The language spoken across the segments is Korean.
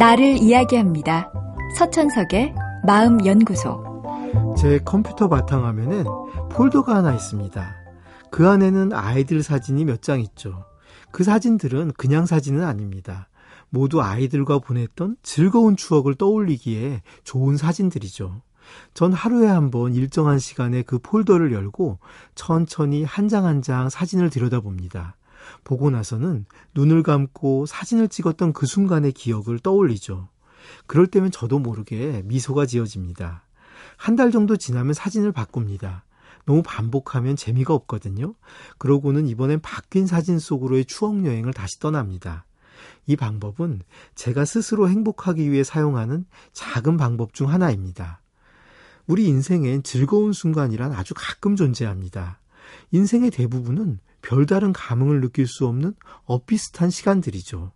나를 이야기합니다. 서천석의 마음연구소. 제 컴퓨터 바탕화면엔 폴더가 하나 있습니다. 그 안에는 아이들 사진이 몇 장 있죠. 그 사진들은 그냥 사진은 아닙니다. 모두 아이들과 보냈던 즐거운 추억을 떠올리기에 좋은 사진들이죠. 전 하루에 한 번 일정한 시간에 그 폴더를 열고 천천히 한 장 한 장 사진을 들여다봅니다. 보고 나서는 눈을 감고 사진을 찍었던 그 순간의 기억을 떠올리죠. 그럴 때면 저도 모르게 미소가 지어집니다. 한 달 정도 지나면 사진을 바꿉니다. 너무 반복하면 재미가 없거든요. 그러고는 이번엔 바뀐 사진 속으로의 추억 여행을 다시 떠납니다. 이 방법은 제가 스스로 행복하기 위해 사용하는 작은 방법 중 하나입니다. 우리 인생엔 즐거운 순간이란 아주 가끔 존재합니다. 인생의 대부분은 별다른 감흥을 느낄 수 없는 엇비슷한 시간들이죠.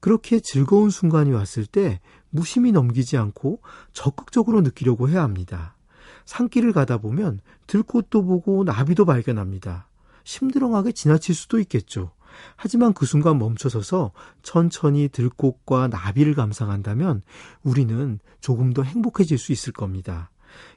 그렇게 즐거운 순간이 왔을 때 무심히 넘기지 않고 적극적으로 느끼려고 해야 합니다. 산길을 가다 보면 들꽃도 보고 나비도 발견합니다. 심드렁하게 지나칠 수도 있겠죠. 하지만 그 순간 멈춰서서 천천히 들꽃과 나비를 감상한다면 우리는 조금 더 행복해질 수 있을 겁니다.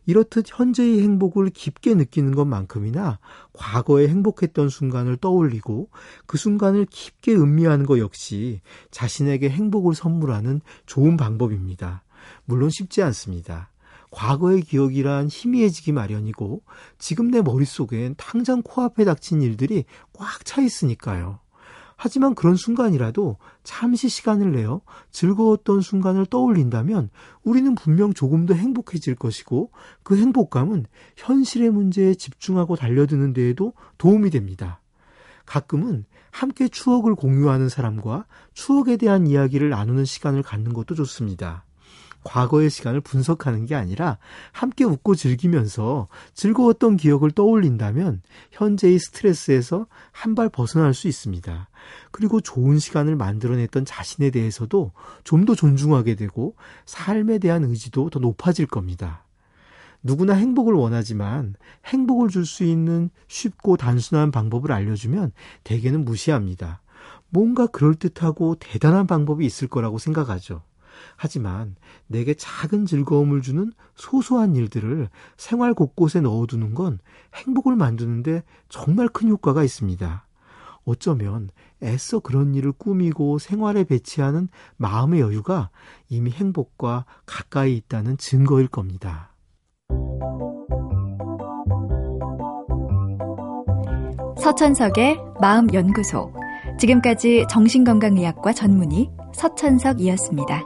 이렇듯 현재의 행복을 깊게 느끼는 것만큼이나 과거에 행복했던 순간을 떠올리고 그 순간을 깊게 음미하는 것 역시 자신에게 행복을 선물하는 좋은 방법입니다. 물론 쉽지 않습니다. 과거의 기억이란 희미해지기 마련이고 지금 내 머릿속엔 당장 코앞에 닥친 일들이 꽉 차 있으니까요. 하지만 그런 순간이라도 잠시 시간을 내어 즐거웠던 순간을 떠올린다면 우리는 분명 조금 더 행복해질 것이고 그 행복감은 현실의 문제에 집중하고 달려드는 데에도 도움이 됩니다. 가끔은 함께 추억을 공유하는 사람과 추억에 대한 이야기를 나누는 시간을 갖는 것도 좋습니다. 과거의 시간을 분석하는 게 아니라 함께 웃고 즐기면서 즐거웠던 기억을 떠올린다면 현재의 스트레스에서 한 발 벗어날 수 있습니다. 그리고 좋은 시간을 만들어냈던 자신에 대해서도 좀 더 존중하게 되고 삶에 대한 의지도 더 높아질 겁니다. 누구나 행복을 원하지만 행복을 줄 수 있는 쉽고 단순한 방법을 알려주면 대개는 무시합니다. 뭔가 그럴듯하고 대단한 방법이 있을 거라고 생각하죠. 하지만 내게 작은 즐거움을 주는 소소한 일들을 생활 곳곳에 넣어두는 건 행복을 만드는데 정말 큰 효과가 있습니다. 어쩌면 애써 그런 일을 꾸미고 생활에 배치하는 마음의 여유가 이미 행복과 가까이 있다는 증거일 겁니다. 서천석의 마음연구소. 지금까지 정신건강의학과 전문의 서천석이었습니다.